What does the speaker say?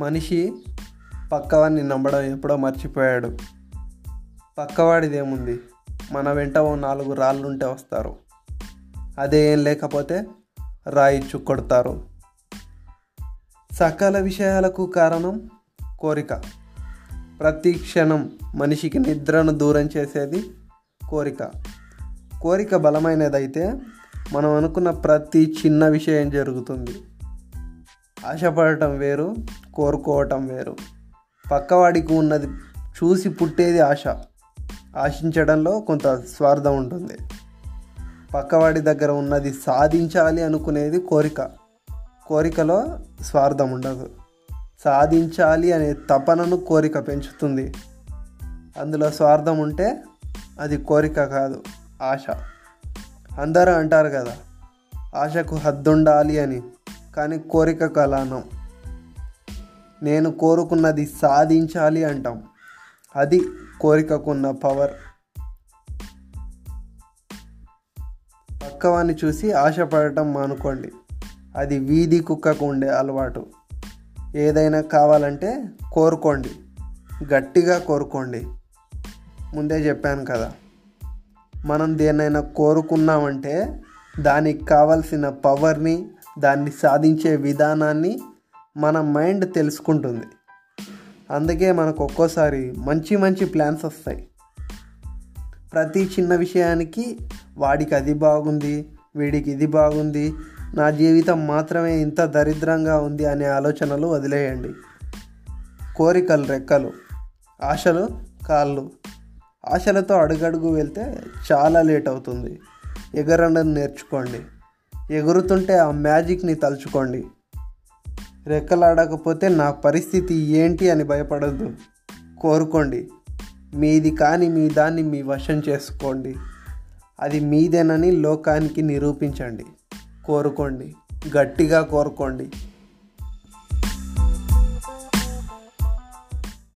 మనిషి పక్కవాడిని నమ్మడం ఎప్పుడో మర్చిపోయాడు. పక్కవాడిదేముంది? మన వెంట ఓ నాలుగు రాళ్ళుంటే వస్తారు. అదే ఏం లేకపోతే రాయి చుక్కొడతారు. సకల విషయాలకు కారణం కోరిక. ప్రతి క్షణం మనిషికి నిద్రను దూరం చేసేది కోరిక. కోరిక బలమైనదైతే మనం అనుకున్న ప్రతి చిన్న విషయం జరుగుతుంది. ఆశపడటం వేరు కోరుకోవటం వేరు. పక్కవాడికి ఉన్నది చూసి పుట్టేది ఆశ. ఆశించడంలో కొంత స్వార్థం ఉంటుంది. పక్కవాడి దగ్గర ఉన్నది సాధించాలి అనుకునేది కోరిక. కోరికలో స్వార్థం ఉండదు. సాధించాలి అనే తపనను కోరిక పెంచుతుంది. అందులో స్వార్థం ఉంటే అది కోరిక కాదు ఆశ. అందరూ అంటారు కదా ఆశకు హద్దుండాలి అని. కానీ కోరిక కలానం. నేను కోరుకున్నది సాధించాలి అంటాం. అది కోరికకున్న పవర్. పక్కవాన్ని చూసి ఆశపడటం మానుకోండి. అది వీధి కుక్కకు ఉండే అలవాటు. ఏదైనా కావాలంటే కోరుకోండి. గట్టిగా కోరుకోండి. ముందే చెప్పాను కదా. మనం దేన్నైనా కోరుకున్నామంటే దానికి కావలసిన పవర్ని దాన్ని సాధించే విధానాన్ని మన మైండ్ తెలుసుకుంటుంది. అందుకే మనకు ఒక్కోసారి మంచి మంచి ప్లాన్స్ వస్తాయి. ప్రతి చిన్న విషయానికి వాడికి అది బాగుంది వీడికి ఇది బాగుంది నా జీవితం మాత్రమే ఇంత దరిద్రంగా ఉంది అనే ఆలోచనలు వదిలేయండి. కోరికలు రెక్కలు ఆశలు కాళ్ళు. ఆశలతో అడుగడుగు వెళ్తే చాలా లేట్ అవుతుంది. ఎగరడం నేర్చుకోండి. ఎగురుతుంటే ఆ మ్యాజిక్ని తలుచుకోండి. రెక్కలాడకపోతే నా పరిస్థితి ఏంటి అని భయపడద్దు. కోరుకోండి. మీది కాని మీ దాన్ని మీ వశం చేసుకోండి. అది మీదేనని లోకానికి నిరూపించండి. కోరుకోండి. గట్టిగా కోరుకోండి.